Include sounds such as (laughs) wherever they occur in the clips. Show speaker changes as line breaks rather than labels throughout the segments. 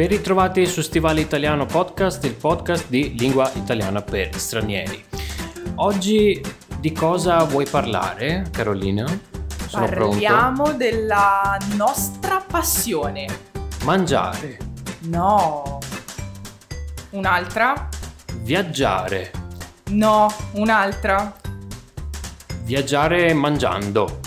Ben ritrovati su Stivale Italiano Podcast, il podcast di lingua italiana per stranieri. Oggi di cosa vuoi parlare, Carolina?
Sono Parliamo pronto. della nostra passione.
Mangiare.
No. Un'altra?
Viaggiare.
No, un'altra.
Viaggiare mangiando.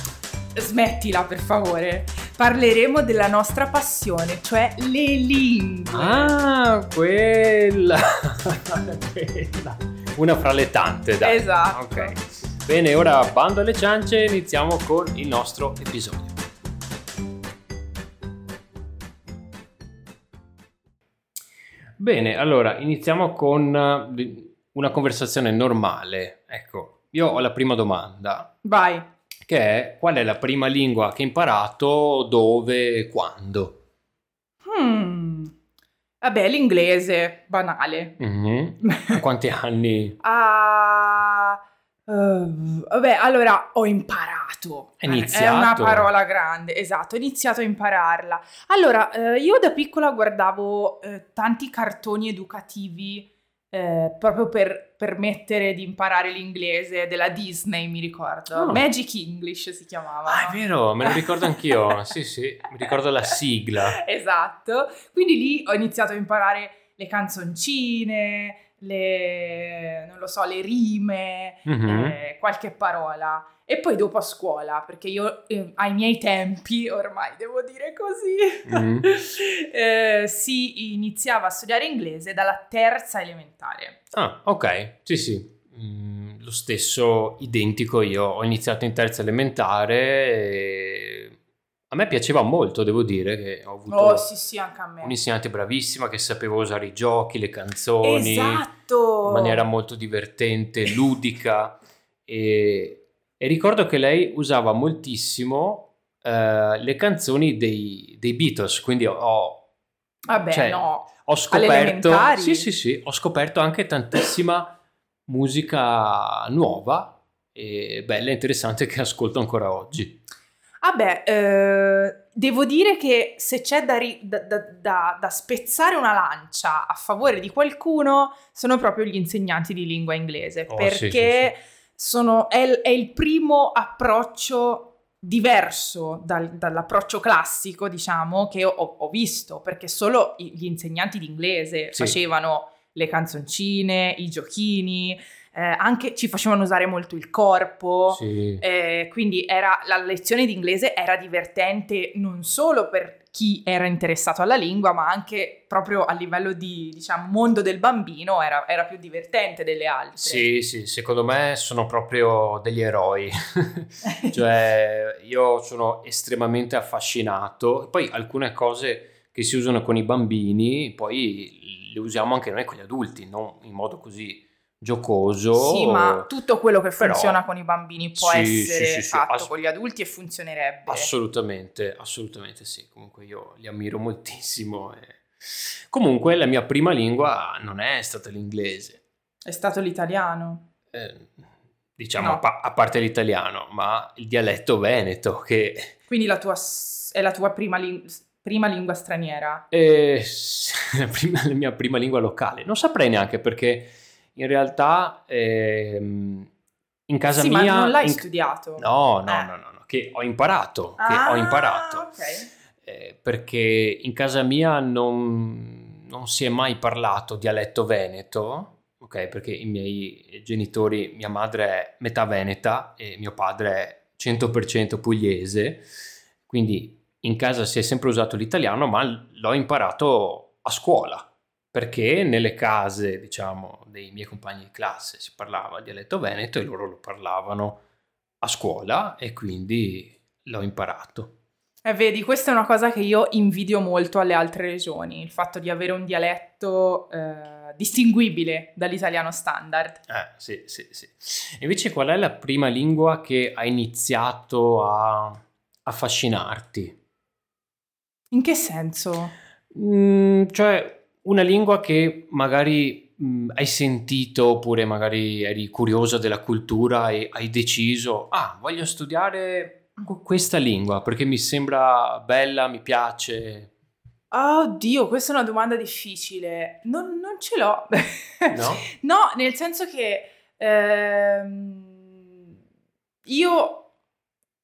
Smettila, per favore parleremo della nostra passione, cioè le lingue.
Ah, quella. (laughs) quella. Una fra le tante, dai.
Esatto.
Ok. Bene, ora bando alle ciance, iniziamo con il nostro episodio. Bene, allora iniziamo con eh, una conversazione normale. Ecco, io ho la prima domanda.
Vai
che è qual è la prima lingua che hai imparato, dove e quando?
Hmm. Vabbè, l'inglese, banale.
Mm-hmm. (laughs) A quanti anni?
Ah... Uh, vabbè, allora ho imparato.
È iniziato.
È una parola grande, esatto, ho iniziato a impararla. Allora, uh, io da piccola guardavo uh, tanti cartoni educativi eh, proprio per permettere di imparare l'inglese della Disney, mi ricordo. Oh. Magic English si chiamava.
Ah, è vero, me lo ricordo anch'io. (laughs) sì, sì, mi ricordo la sigla.
Esatto. Quindi lì ho iniziato a imparare le canzoncine, le, non lo so, le rime, mm-hmm. eh, qualche parola. E poi dopo a scuola, perché io eh, ai miei tempi, ormai devo dire così, mm. (laughs) eh, si iniziava a studiare inglese dalla terza elementare.
Ah, ok, sì sì, mm, lo stesso identico io. Ho iniziato in terza elementare e a me piaceva molto, devo dire, che ho avuto
oh, sì, sì, anche a me.
un'insegnante bravissima che sapeva usare i giochi, le canzoni
esatto.
in maniera molto divertente, (laughs) ludica e e ricordo che lei usava moltissimo uh, le canzoni dei, dei, Beatles, quindi ho...
Vabbè, cioè, no.
Ho scoperto... Sì, sì, sì, ho scoperto anche tantissima musica nuova e bella e interessante che ascolto ancora oggi.
Vabbè, eh, devo dire che se c'è da, ri- da, da, da, spezzare una lancia a favore di qualcuno, sono proprio gli insegnanti di lingua inglese, oh, perché... Sì, sì, sì. sono, è, è il primo approccio diverso dal, dall'approccio classico, diciamo, che ho, ho, visto, perché solo gli insegnanti di inglese facevano le canzoncine, i giochini, eh, anche ci facevano usare molto il corpo,
sì.
eh, quindi era, la lezione di inglese era divertente non solo per chi era interessato alla lingua, ma anche proprio a livello di, diciamo, mondo del bambino era, era più divertente delle altre.
Sì, sì, secondo me sono proprio degli eroi. (laughs) cioè, io sono estremamente affascinato. Poi alcune cose che si usano con i bambini, poi le usiamo anche noi con gli adulti, non in modo così giocoso.
Sì, ma tutto quello che funziona però, con i bambini può sì, essere sì, sì, fatto ass- con gli adulti e funzionerebbe.
Assolutamente, assolutamente sì. Comunque io li ammiro moltissimo. E... Comunque la mia prima lingua non è stata l'inglese.
È stato l'italiano.
Eh, diciamo, no. a, pa- a, parte l'italiano, ma il dialetto veneto che...
Quindi la tua, è la tua prima lingua... Prima lingua straniera?
Eh, (laughs) prima, la mia prima lingua locale. Non saprei neanche perché in realtà ehm, in casa
sì,
mia...
ma non l'hai
in...
studiato?
No, no, eh. no, no, no, che ho imparato,
ah,
che ho imparato.
Okay.
Eh, perché in casa mia non, non si è mai parlato dialetto veneto, ok? Perché i miei genitori, mia madre è metà veneta e mio padre è 100% pugliese, quindi in casa si è sempre usato l'italiano, ma l'ho imparato a scuola perché nelle case, diciamo, dei miei compagni di classe si parlava dialetto veneto e loro lo parlavano a scuola e quindi l'ho imparato.
E eh, vedi, questa è una cosa che io invidio molto alle altre regioni, il fatto di avere un dialetto eh, distinguibile dall'italiano standard.
Eh, sì, sì, sì. Invece qual è la prima lingua che ha iniziato a affascinarti?
In che senso?
Mm, cioè, una lingua che magari mh, hai sentito oppure magari eri curiosa della cultura e hai deciso, ah, voglio studiare questa lingua perché mi sembra bella, mi piace.
Oddio, questa è una domanda difficile. Non, non ce l'ho. (laughs)
No? (laughs)
no, nel senso che ehm, io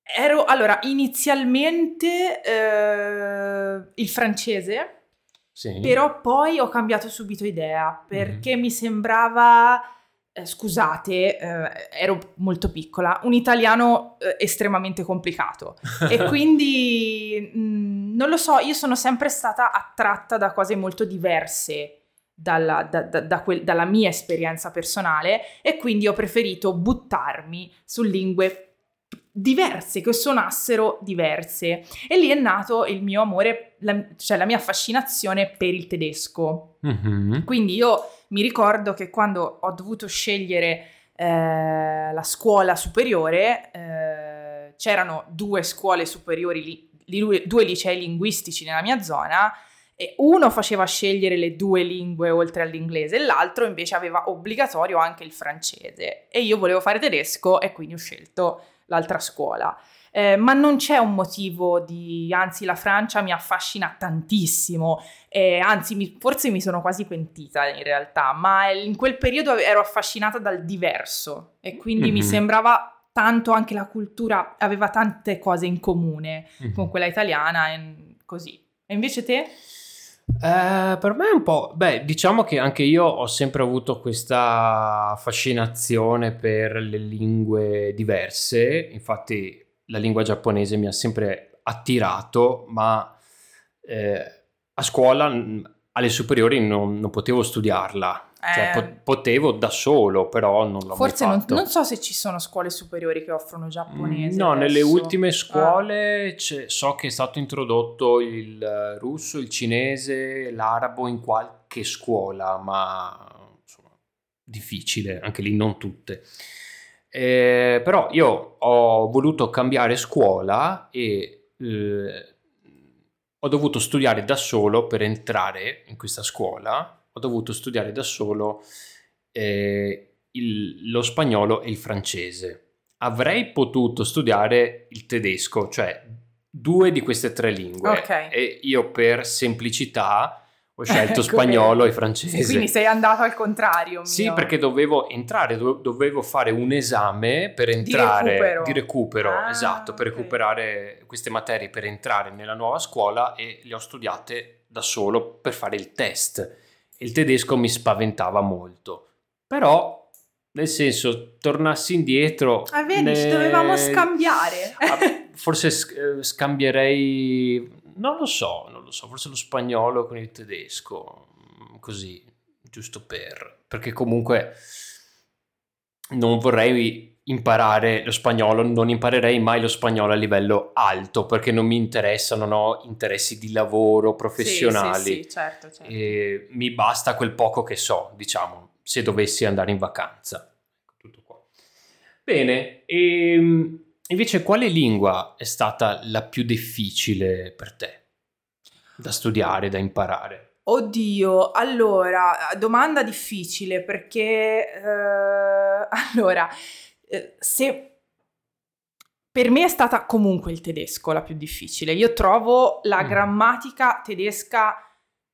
ero, allora, inizialmente eh, il francese,
Sì.
però poi ho cambiato subito idea perché mi sembrava, eh, scusate, eh, ero molto piccola, un italiano eh, estremamente complicato e (laughs) quindi mh, non lo so, io sono sempre stata attratta da cose molto diverse dalla, da- da- da quel- dalla mia esperienza personale e quindi ho preferito buttarmi su lingue diverse, che suonassero diverse. E lì è nato il mio amore, la- cioè la mia fascinazione per il tedesco.
Mhm.
Quindi io mi ricordo che quando ho dovuto scegliere eh, la scuola superiore, eh, c'erano due scuole superiori, li- due licei linguistici nella mia zona, e uno faceva scegliere le due lingue oltre all'inglese e l'altro invece aveva obbligatorio anche il francese. E io volevo fare tedesco e quindi ho scelto l'altra scuola. Eh, ma non c'è un motivo di, anzi la Francia mi affascina tantissimo, e anzi mi- forse mi sono quasi pentita in realtà, ma in quel periodo ero affascinata dal diverso e quindi mi
Mhm.
sembrava tanto anche la cultura, aveva tante cose in comune
Mhm.
con quella italiana e così. E invece te?
Eh, per me è un po', beh, diciamo che anche io ho sempre avuto questa fascinazione per le lingue diverse, infatti la lingua giapponese mi ha sempre attirato, ma eh, a scuola, mh, alle superiori, non, non potevo studiarla, cioè
Eh,
po- potevo da solo, però non l'ho
forse non, non so se ci sono scuole superiori che offrono giapponese.
No, nelle
adesso.
ultime scuole c'è- so che è stato introdotto il eh, russo, il cinese, l'arabo in qualche scuola, ma insomma, difficile, anche lì non tutte. Eh, però io ho voluto cambiare scuola e eh, ho dovuto studiare da solo per entrare in questa scuola. Ho dovuto studiare da solo eh, il- lo spagnolo e il francese. Avrei potuto studiare il tedesco, cioè due di queste tre lingue.
Ok.
E io per semplicità ho scelto (laughs)
Ecco,
spagnolo e francese.
Quindi sei andato al contrario.
Sì,
mio.
perché dovevo entrare, do- dovevo fare un esame per entrare
recupero.
di recupero,
Ah,
esatto, per
ok.
recuperare queste materie per entrare nella nuova scuola e le ho studiate da solo per fare il test. Il tedesco mi spaventava molto, però nel senso, tornassi indietro...
Ah, vedi, ci
ne-
dovevamo scambiare.
Ah, Forse sc- eh, scambierei, non lo so, non lo so, forse lo spagnolo con il tedesco, mm, così, giusto per, perché comunque non vorrei imparare lo spagnolo, non imparerei mai lo spagnolo a livello alto perché non mi interessa, non ho interessi di lavoro professionali.
Sì, sì, sì, certo, certo.
E mi basta quel poco che so, diciamo, se dovessi andare in vacanza. Tutto qua. Bene, e invece quale lingua è stata la più difficile per te da studiare, da imparare?
Oddio, allora, domanda difficile perché eh, (laughs) allora, eh, se per me è stata comunque il tedesco la più difficile. Io trovo la
Mm.
grammatica tedesca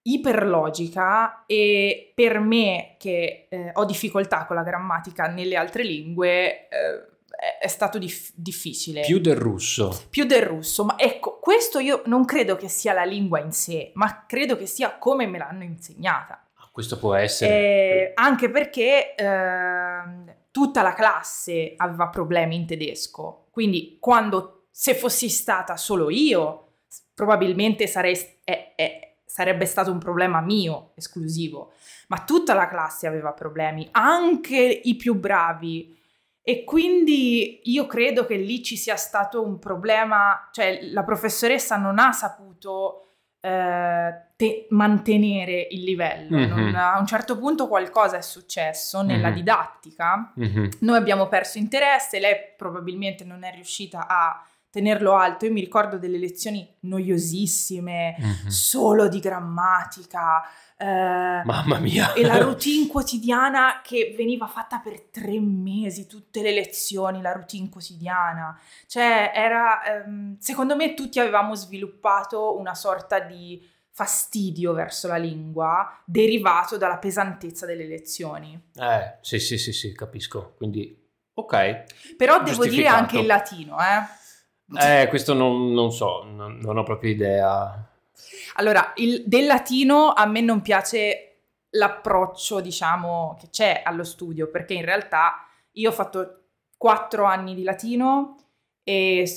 iperlogica e per me che eh, ho difficoltà con la grammatica nelle altre lingue eh, è, stato dif- difficile
Più del russo.
più del russo, ma ecco, questo io non credo che sia la lingua in sé, ma credo che sia come me l'hanno insegnata.
Ah, Questo può essere.
Eh, anche perché ehm, tutta la classe aveva problemi in tedesco, quindi quando se fossi stata solo io, probabilmente sarei, eh, eh, sarebbe stato un problema mio esclusivo, ma tutta la classe aveva problemi, anche i più bravi. E quindi io credo che lì ci sia stato un problema, cioè la professoressa non ha saputo eh, te- mantenere il livello.
Mhm.
Non- a un certo punto qualcosa è successo nella
Mhm.
didattica,
Mhm.
noi abbiamo perso interesse, lei probabilmente non è riuscita a tenerlo alto. Io mi ricordo delle lezioni noiosissime,
Mhm.
solo di grammatica. eh,
Mamma mia.
e la (laughs) routine quotidiana che veniva fatta per tre mesi, tutte le lezioni, la routine quotidiana. Cioè, era, ehm, secondo me tutti avevamo sviluppato una sorta di fastidio verso la lingua derivato dalla pesantezza delle lezioni.
Eh, sì, sì, sì, sì, capisco. Quindi, ok.
Però devo dire anche il latino,
eh. Eh, questo non, non so, non, non, ho proprio idea.
Allora, il, del latino a me non piace l'approccio, diciamo, che c'è allo studio, perché in realtà io ho fatto quattro anni di latino e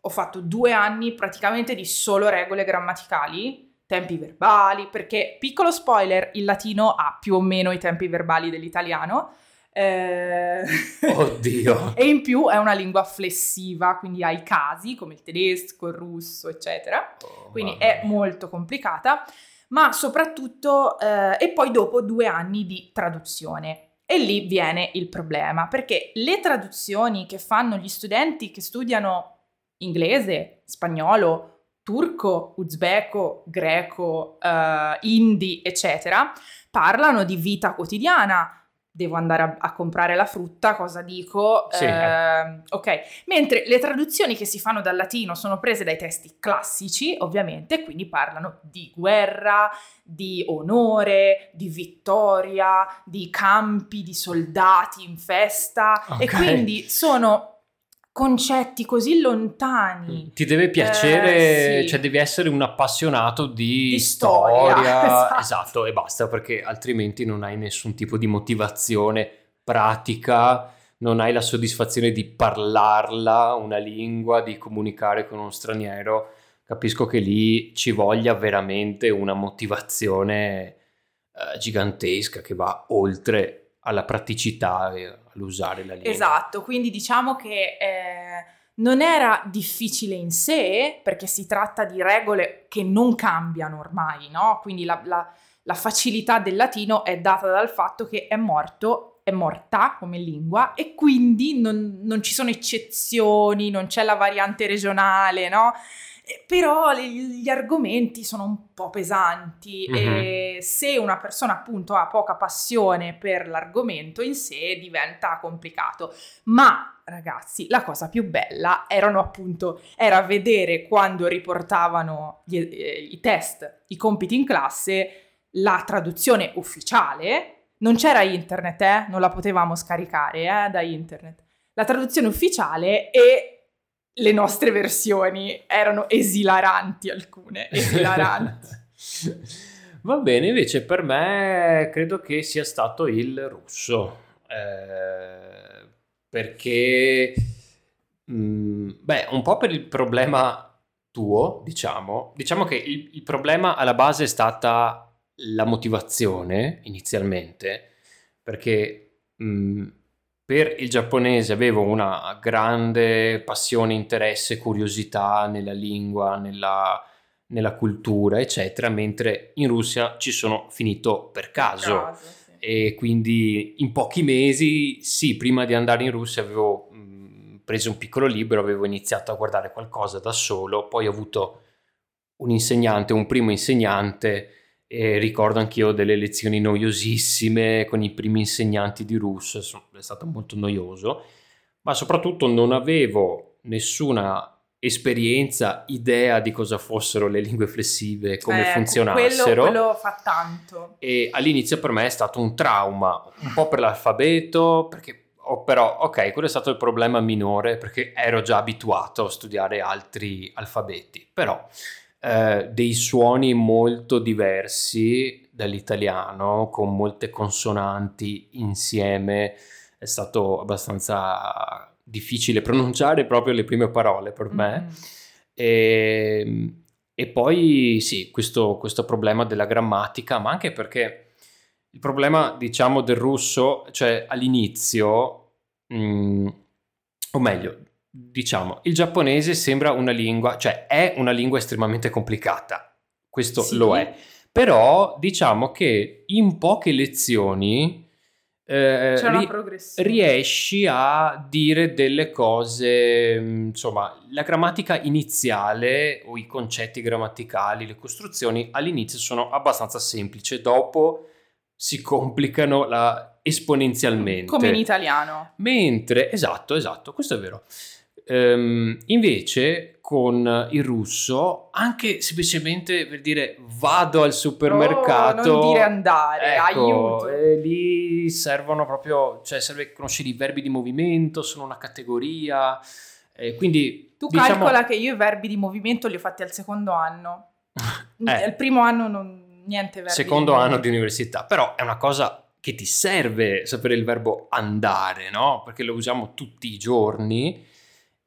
ho fatto due anni praticamente di solo regole grammaticali tempi verbali, perché piccolo spoiler, il latino ha più o meno i tempi verbali dell'italiano.
Eh... Oddio! (laughs)
e in più è una lingua flessiva, quindi ha i casi come il tedesco, il russo, eccetera. Oh, quindi è molto complicata, ma soprattutto, eh, e poi dopo due anni di traduzione. E lì viene il problema, perché le traduzioni che fanno gli studenti che studiano inglese, spagnolo, turco, uzbeko, greco, uh, hindi, eccetera, parlano di vita quotidiana. Devo andare a, a comprare la frutta, cosa dico? Sì. Uh, ok, mentre le traduzioni che si fanno dal latino sono prese dai testi classici, ovviamente, quindi parlano di guerra, di onore, di vittoria, di campi, di soldati in festa, okay. e quindi sono concetti così lontani.
Mm. Ti deve piacere, eh, sì. cioè devi essere un appassionato di, di storia, storia. (laughs) Esatto. esatto, e basta perché altrimenti non hai nessun tipo di motivazione pratica, non hai la soddisfazione di parlarla, una lingua, di comunicare con uno straniero. Capisco che lì ci voglia veramente una motivazione eh, gigantesca che va oltre alla praticità all'usare la lingua.
Esatto, quindi diciamo che eh, non era difficile in sé perché si tratta di regole che non cambiano ormai, no? Quindi la, la, la facilità del latino è data dal fatto che è morto è morta come lingua e quindi non, non, ci sono eccezioni, non c'è la variante regionale, no? Però gli argomenti sono un po' pesanti mm-hmm. e se una persona appunto ha poca passione per l'argomento in sé diventa complicato. Ma ragazzi, la cosa più bella erano appunto era vedere quando riportavano gli, eh, i test, i compiti in classe, la traduzione ufficiale. Non c'era internet, eh? non la potevamo scaricare eh, da internet. La traduzione ufficiale e le nostre versioni erano esilaranti alcune, (laughs) esilaranti.
Va bene, invece per me credo che sia stato il russo, eh, perché, mh, mm, beh, un po' per il problema tuo, diciamo, diciamo che il, il problema alla base è stata la motivazione inizialmente, perché mh, mm, per il giapponese avevo una grande passione, interesse, curiosità nella lingua, nella, nella cultura, eccetera, mentre in Russia ci sono finito per caso. Caso sì. E quindi in pochi mesi, sì, prima di andare in Russia avevo mh, preso un piccolo libro, avevo iniziato a guardare qualcosa da solo, poi ho avuto un insegnante, un primo insegnante e ricordo anch'io delle lezioni noiosissime con i primi insegnanti di russo, è stato molto noioso, ma soprattutto non avevo nessuna esperienza, idea di cosa fossero le lingue flessive, come eh, funzionassero.
Quello, quello fa tanto.
E all'inizio per me è stato un trauma, un po' per l'alfabeto, perché oh, però, ok, quello è stato il problema minore, perché ero già abituato a studiare altri alfabeti, però eh, dei suoni molto diversi dall'italiano, con molte consonanti insieme. È stato abbastanza difficile pronunciare proprio le prime parole per me. Mm-hmm. E, e, poi sì, questo, questo problema della grammatica, ma anche perché il problema, diciamo, del russo, cioè all'inizio, mh, mm, o meglio, diciamo, il giapponese sembra una lingua, cioè è una lingua estremamente complicata, questo sì. lo è, però diciamo che in poche lezioni eh, ri- riesci a dire delle cose, mm, insomma, la grammatica iniziale o i concetti grammaticali, le costruzioni all'inizio sono abbastanza semplici, dopo si complicano la, esponenzialmente.
Come in italiano.
Mentre, esatto, esatto, questo è vero ehm, invece con il russo, anche semplicemente per dire vado al supermercato.
Oh, non dire andare,
ecco,
aiuto.
Eh, lì servono proprio, cioè serve conoscere i verbi di movimento, sono una categoria. Eh, quindi
tu
diciamo...
calcola che io i verbi di movimento li ho fatti al secondo anno. (laughs) eh, al primo anno non, niente verbi.
Secondo di anno di università, però è una cosa che ti serve sapere il verbo andare, no? Perché lo usiamo tutti i giorni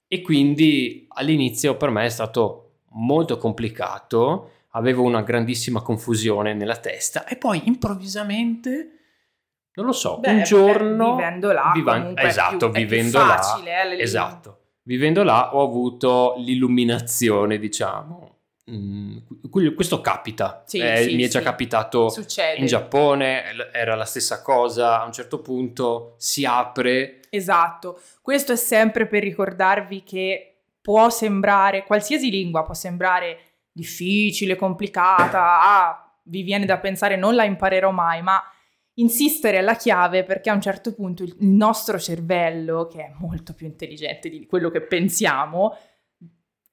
e quindi all'inizio per me è stato molto complicato, avevo una grandissima confusione nella testa e poi improvvisamente non lo so,
Beh,
un giorno
vivendo là,
viva- esatto,
più,
vivendo
facile,
là,
eh,
esatto. Vivendo là ho avuto l'illuminazione, diciamo. Mm, questo capita,
sì,
eh,
sì,
mi è
sì.
già capitato
Succede.
in Giappone, era la stessa cosa, a un certo punto si apre.
Esatto, questo è sempre per ricordarvi che può sembrare, qualsiasi lingua può sembrare difficile, complicata, ah, vi viene da pensare non la imparerò mai, ma insistere è la chiave perché a un certo punto il nostro cervello, che è molto più intelligente di quello che pensiamo,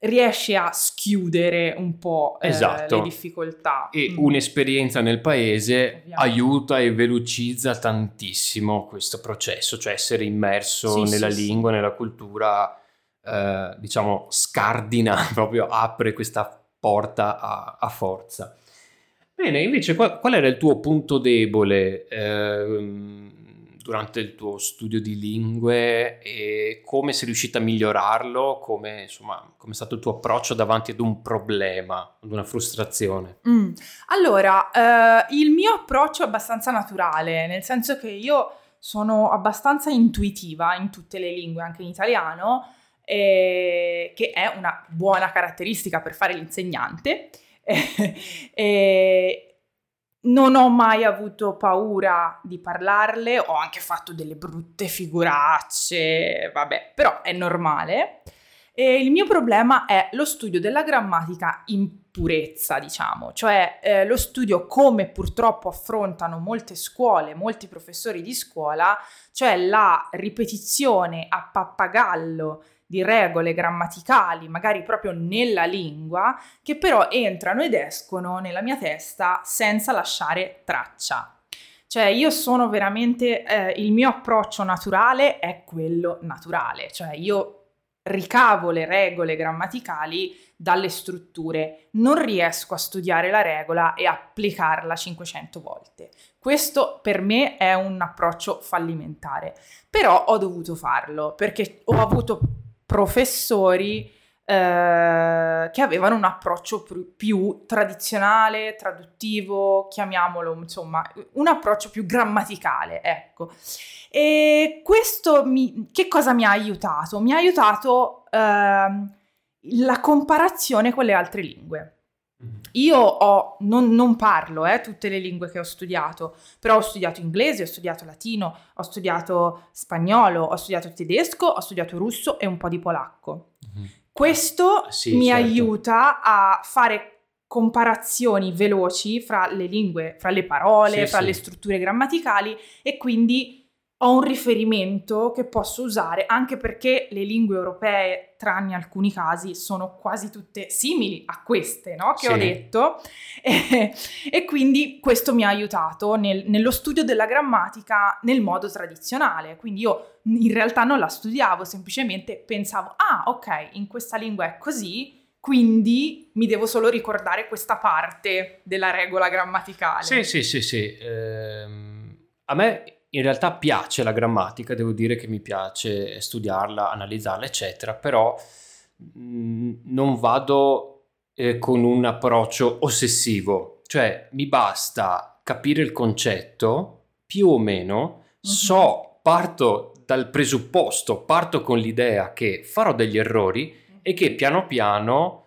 riesce a schiudere un po' eh,
esatto.
le difficoltà.
E
Mm.
un'esperienza nel paese
Ovviamente.
aiuta e velocizza tantissimo questo processo, cioè essere immerso
Sì,
nella
sì, sì.
lingua, nella cultura, eh, diciamo, scardina, (laughs) proprio apre questa porta a, a forza. Bene, invece qual, qual era il tuo punto debole ehm, durante il tuo studio di lingue e come sei riuscita a migliorarlo? Come, insomma, è stato il tuo approccio davanti ad un problema, ad una frustrazione?
Mm. Allora, eh, il mio approccio è abbastanza naturale, nel senso che io sono abbastanza intuitiva in tutte le lingue, anche in italiano, eh, che è una buona caratteristica per fare l'insegnante. (laughs) Eh, non ho mai avuto paura di parlarle, ho anche fatto delle brutte figuracce, vabbè, però è normale. E il mio problema è lo studio della grammatica in purezza, diciamo, cioè eh, lo studio come purtroppo affrontano molte scuole, molti professori di scuola, cioè la ripetizione a pappagallo di regole grammaticali, magari proprio nella lingua, che però entrano ed escono nella mia testa senza lasciare traccia. Cioè io sono veramente, eh, il mio approccio naturale è quello naturale, cioè io ricavo le regole grammaticali dalle strutture, non riesco a studiare la regola e applicarla 500 volte. Questo per me è un approccio fallimentare, però ho dovuto farlo perché ho avuto professori eh, che avevano un approccio più, più tradizionale, traduttivo, chiamiamolo insomma, un approccio più grammaticale, ecco. E questo mi, che cosa mi ha aiutato? Mi ha aiutato ehm, la comparazione con le altre lingue. Io ho, non, non parlo eh, tutte le lingue che ho studiato, però ho studiato inglese, ho studiato latino, ho studiato spagnolo, ho studiato tedesco, ho studiato russo e un po' di polacco.
Mm-hmm.
Questo
Sì,
mi
certo.
aiuta a fare comparazioni veloci fra le lingue, fra le parole,
Sì,
fra
sì.
le strutture grammaticali e quindi ho un riferimento che posso usare anche perché le lingue europee, tranne alcuni casi, sono quasi tutte simili a queste no? che ho
Sì.
detto (laughs) e, e quindi questo mi ha aiutato nel- nello studio della grammatica nel modo tradizionale. Quindi io in realtà non la studiavo, semplicemente pensavo, ah ok, in questa lingua è così, quindi mi devo solo ricordare questa parte della regola grammaticale.
Sì, sì, sì, sì. Ehm, a me in realtà piace la grammatica, devo dire che mi piace studiarla, analizzarla, eccetera, però mh, non vado eh, con un approccio ossessivo, cioè mi basta capire il concetto più o meno, so, parto dal presupposto, parto con l'idea che farò degli errori e che piano piano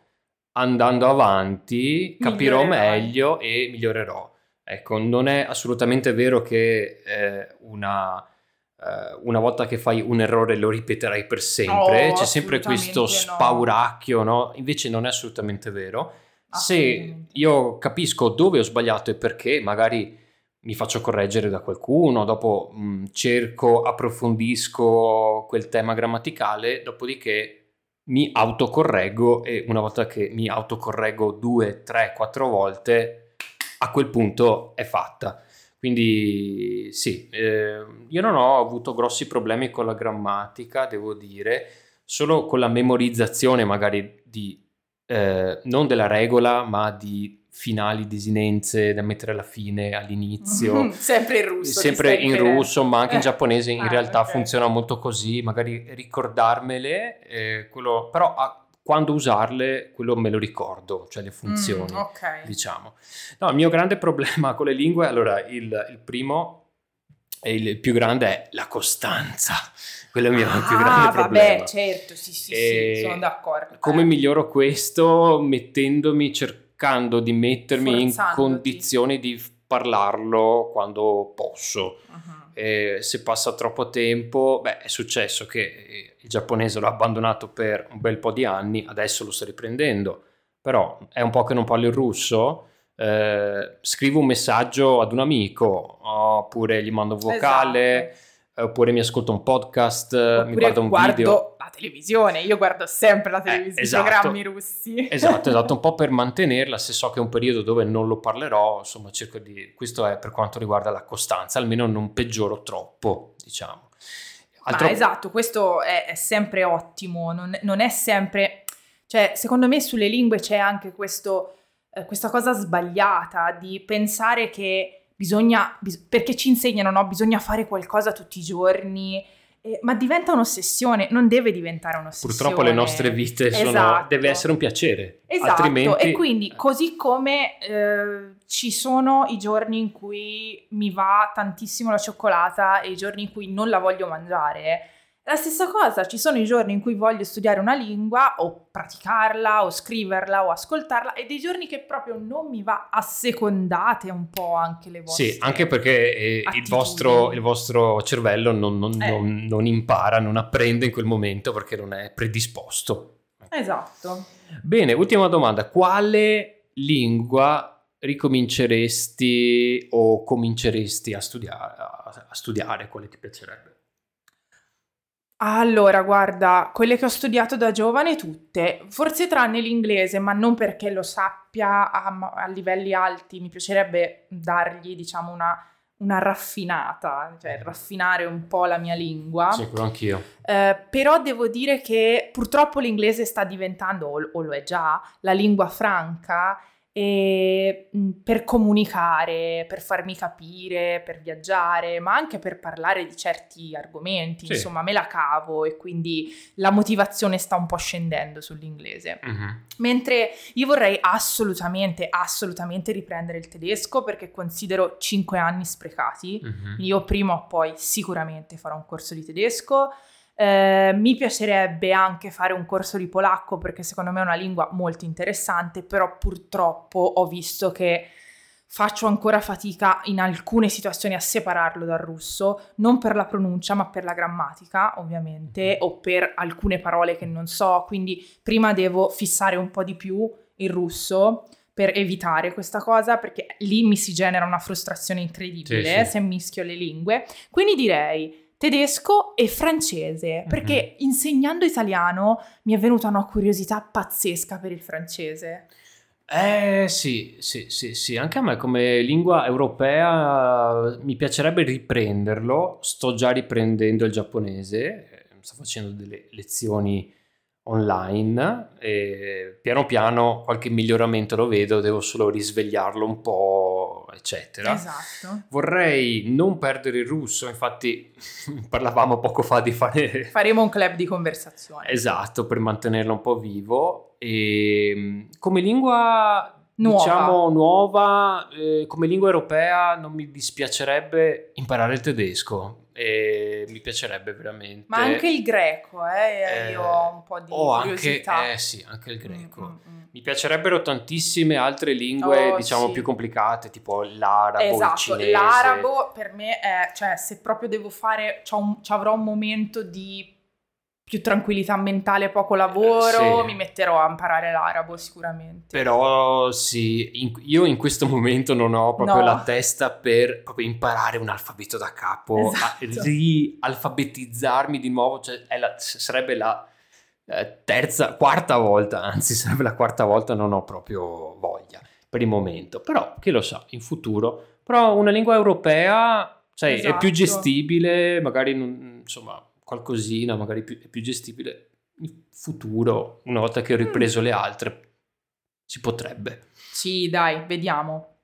andando avanti capirò meglio e migliorerò. Ecco, non è assolutamente vero che eh, una, eh, una volta che fai un errore lo ripeterai per sempre,
Oh,
c'è sempre questo
no.
spauracchio, no? Invece non è assolutamente vero. Se
Assolutamente.
io capisco dove ho sbagliato e perché, magari mi faccio correggere da qualcuno, dopo mh, cerco, approfondisco quel tema grammaticale, dopodiché mi autocorreggo e una volta che mi autocorreggo due, tre, quattro volte, a quel punto è fatta. Quindi sì, eh, io non ho avuto grossi problemi con la grammatica, devo dire, solo con la memorizzazione magari di, eh, non della regola, ma di finali desinenze da mettere alla fine, all'inizio. (laughs)
Sempre in russo.
Sempre in russo, ma anche eh. in giapponese in
ah,
realtà
okay.
funziona molto così, magari ricordarmele, eh, quello, però ah, quando usarle, quello me lo ricordo, cioè le funzioni,
Mm, ok.
diciamo. No, il mio grande problema con le lingue, allora il, il primo e il più grande è la costanza. Quello è il mio più grande
Ah,
problema.
vabbè, certo, sì, sì,
E
sì, sono d'accordo.
Come
Eh.
miglioro questo? Mettendomi, cercando di mettermi in condizione di parlarlo quando posso. E se passa troppo tempo, beh, è successo che eh, il giapponese l'ho abbandonato per un bel po' di anni, adesso lo sto riprendendo, però è un po' che non parlo il russo. eh, scrivo un messaggio ad un amico oppure gli mando un vocale
Esatto.
oppure mi ascolto un podcast mi
Oppure
guardo un
guardo
video
la televisione, io guardo sempre la televisione,
esatto.
i programmi russi.
Esatto, (laughs) esatto, un po' per mantenerla, se so che è un periodo dove non lo parlerò, insomma cerco di... Questo è per quanto riguarda la costanza, almeno non peggioro troppo, diciamo. Altro-
Ma esatto, questo è, è sempre ottimo, non, non è sempre... Cioè, secondo me sulle lingue c'è anche questo, eh, questa cosa sbagliata di pensare che bisogna, bis- perché ci insegnano, no? Bisogna fare qualcosa tutti i giorni, eh, ma diventa un'ossessione, non deve diventare un'ossessione.
Purtroppo le nostre vite sono...
Esatto.
deve essere un piacere,
Esatto,
altrimenti...
e quindi così come eh, ci sono i giorni in cui mi va tantissimo la cioccolata e i giorni in cui non la voglio mangiare, la stessa cosa, ci sono i giorni in cui voglio studiare una lingua o praticarla o scriverla o ascoltarla e dei giorni che proprio non mi va, assecondate un po' anche le vostre.
Sì, anche perché eh, il, vostro, il vostro cervello non, non-
Eh.
non- non impara, non apprende in quel momento perché non è predisposto.
Esatto.
Bene, ultima domanda. Quale lingua ricominceresti o cominceresti a studiare? A, a studiare? Quale ti piacerebbe?
Allora, guarda, quelle che ho studiato da giovane tutte, forse tranne l'inglese, ma non perché lo sappia a, a livelli alti, mi piacerebbe dargli, diciamo, una, una raffinata, cioè raffinare un po' la mia lingua.
Sì, quello anch'io.
Eh, però devo dire che purtroppo l'inglese sta diventando, o, o lo è già, la lingua franca e, mh, per comunicare, per farmi capire, per viaggiare, ma anche per parlare di certi argomenti.
Sì.
Insomma, me la cavo e quindi la motivazione sta un po' scendendo sull'inglese.
Mhm.
Mentre io vorrei assolutamente, assolutamente riprendere il tedesco perché considero 5 anni sprecati.
Mhm.
Io prima o poi sicuramente farò un corso di tedesco. Eh, mi piacerebbe anche fare un corso di polacco perché secondo me è una lingua molto interessante, però purtroppo ho visto che faccio ancora fatica in alcune situazioni a separarlo dal russo, non per la pronuncia ma per la grammatica ovviamente o per alcune parole che non so, quindi prima devo fissare un po' di più il russo per evitare questa cosa perché lì mi si genera una frustrazione incredibile
Sì, sì.
se mischio le lingue. Quindi direi tedesco e francese, perché insegnando italiano mi è venuta una curiosità pazzesca per il francese.
Eh sì, sì, sì, sì, anche a me come lingua europea eh, mi piacerebbe riprenderlo, sto già riprendendo il giapponese, eh, sto facendo delle lezioni online e piano piano qualche miglioramento lo vedo, devo solo risvegliarlo un po', eccetera.
Esatto.
Vorrei non perdere il russo, infatti (laughs) parlavamo poco fa di fare
Faremo un club di conversazione.
Esatto, per mantenerlo un po' vivo. E mh, come lingua,
Nuova.
diciamo, nuova, eh, come lingua europea non mi dispiacerebbe imparare il tedesco. E mi piacerebbe veramente.
Ma anche il greco, eh,
Eh,
io ho un po' di
o anche,
curiosità.
eh sì, anche il greco.
Mm, mm, mm.
Mi piacerebbero tantissime altre lingue,
Oh,
diciamo,
sì.
più complicate, tipo l'arabo, il
Esatto, l'arabo per me è, cioè se proprio devo fare, ci avrò un momento di più tranquillità mentale, poco lavoro,
sì.
mi metterò a imparare l'arabo sicuramente.
Però sì, in- io in questo momento non ho proprio
No.
la testa per proprio imparare un alfabeto da capo,
Esatto.
rialfabetizzarmi di nuovo, cioè la- sarebbe la, eh, terza, quarta volta, anzi sarebbe la quarta volta, non ho proprio voglia per il momento, però chi lo sa, in futuro, però una lingua europea cioè, esatto. è più esatto. gestibile, magari insomma qualcosina, magari più, è più gestibile in futuro, una volta che ho ripreso mm. le altre, si potrebbe.
Sì, dai, vediamo.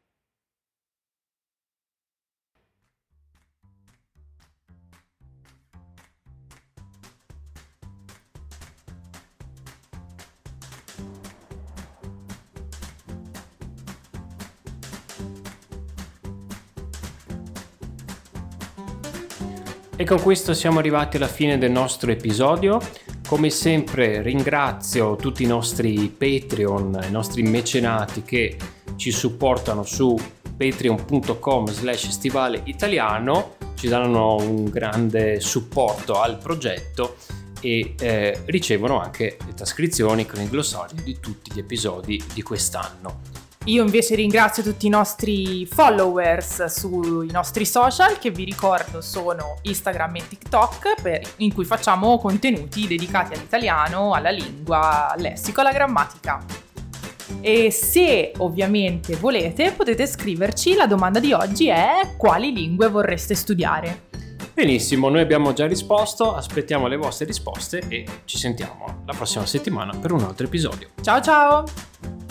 E con questo siamo arrivati alla fine del nostro episodio. Come sempre ringrazio tutti i nostri Patreon, i nostri mecenati che ci supportano su patreon.com slash stivale italiano, ci danno un grande supporto al progetto e eh, ricevono anche le trascrizioni con il glossario di tutti gli episodi di quest'anno.
Io invece ringrazio tutti i nostri followers sui nostri social che vi ricordo sono Instagram e TikTok per, in cui facciamo contenuti dedicati all'italiano, alla lingua, al lessico, alla grammatica. E se ovviamente volete potete scriverci, la domanda di oggi è quali lingue vorreste studiare?
Benissimo, noi abbiamo già risposto, aspettiamo le vostre risposte e ci sentiamo la prossima settimana per un altro episodio.
Ciao ciao!